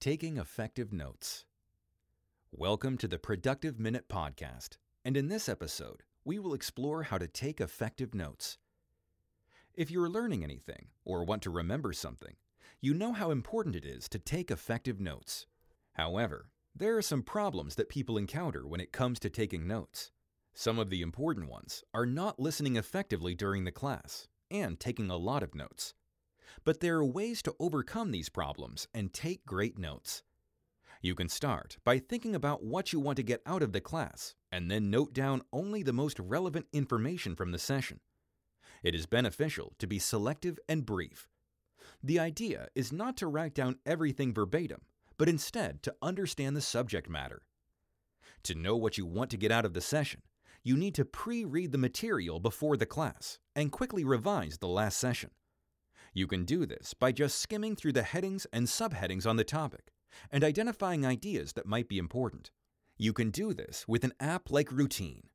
Taking Effective Notes. Welcome to the Productive Minute Podcast, and in this episode, we will explore how to take effective notes. If you're learning anything or want to remember something, you know how important it is to take effective notes. However, there are some problems that people encounter when it comes to taking notes. Some of the important ones are not listening effectively during the class and taking a lot of notes. But there are ways to overcome these problems and take great notes. You can start by thinking about what you want to get out of the class and then note down only the most relevant information from the session. It is beneficial to be selective and brief. The idea is not to write down everything verbatim, but instead to understand the subject matter. To know what you want to get out of the session, you need to pre read the material before the class and quickly revise the last session. You can do this by just skimming through the headings and subheadings on the topic and identifying ideas that might be important. You can do this with an app like Routine.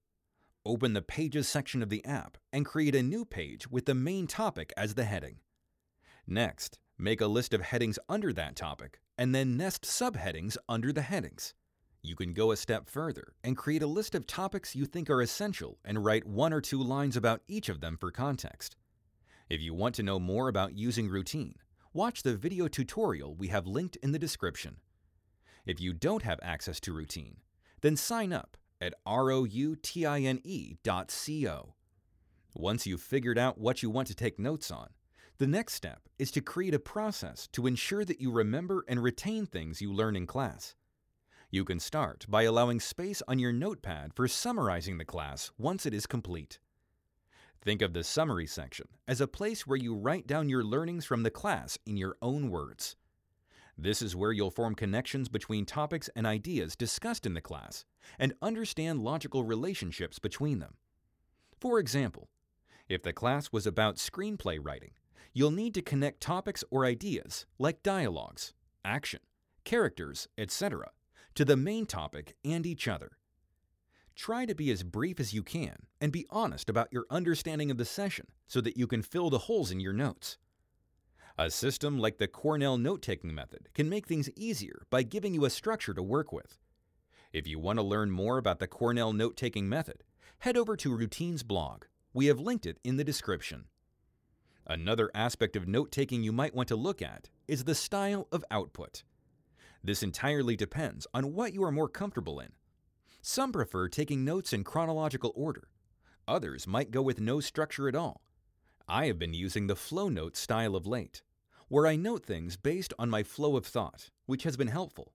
Open the Pages section of the app and create a new page with the main topic as the heading. Next, make a list of headings under that topic and then nest subheadings under the headings. You can go a step further and create a list of topics you think are essential and write one or two lines about each of them for context. If you want to know more about using Routine, watch the video tutorial we have linked in the description. If you don't have access to Routine, then sign up at routine.co. Once you've figured out what you want to take notes on, the next step is to create a process to ensure that you remember and retain things you learn in class. You can start by allowing space on your notepad for summarizing the class once it is complete. Think of the summary section as a place where you write down your learnings from the class in your own words. This is where you'll form connections between topics and ideas discussed in the class and understand logical relationships between them. For example, if the class was about screenplay writing, you'll need to connect topics or ideas like dialogues, action, characters, etc., to the main topic and each other. Try to be as brief as you can and be honest about your understanding of the session so that you can fill the holes in your notes. A system like the Cornell note taking method can make things easier by giving you a structure to work with. If you want to learn more about the Cornell note taking method, head over to Routine's blog. We have linked it in the description. Another aspect of note taking you might want to look at is the style of output. This entirely depends on what you are more comfortable in. Some prefer taking notes in chronological order. Others might go with no structure at all. I have been using the flow note style of late, where I note things based on my flow of thought, which has been helpful.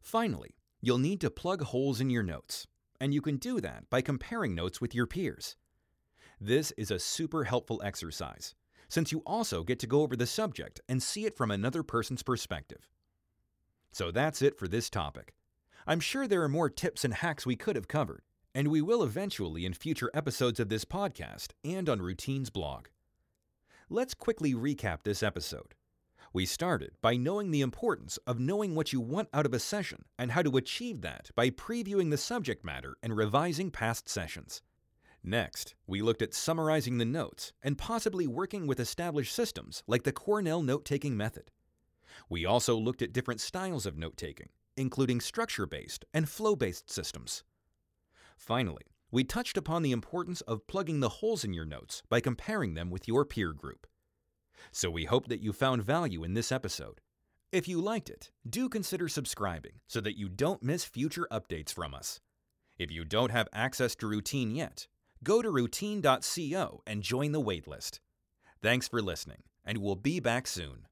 Finally, you'll need to plug holes in your notes, and you can do that by comparing notes with your peers. This is a super helpful exercise, since you also get to go over the subject and see it from another person's perspective. So that's it for this topic. I'm sure there are more tips and hacks we could have covered, and we will eventually in future episodes of this podcast and on Routine's blog. Let's quickly recap this episode. We started by knowing the importance of knowing what you want out of a session and how to achieve that by previewing the subject matter and revising past sessions. Next, we looked at summarizing the notes and possibly working with established systems like the Cornell note taking method. We also looked at different styles of note taking, including structure based and flow based systems. Finally, we touched upon the importance of plugging the holes in your notes by comparing them with your peer group. So we hope that you found value in this episode. If you liked it, do consider subscribing so that you don't miss future updates from us. If you don't have access to Routine yet, go to routine.co and join the waitlist. Thanks for listening, and we'll be back soon.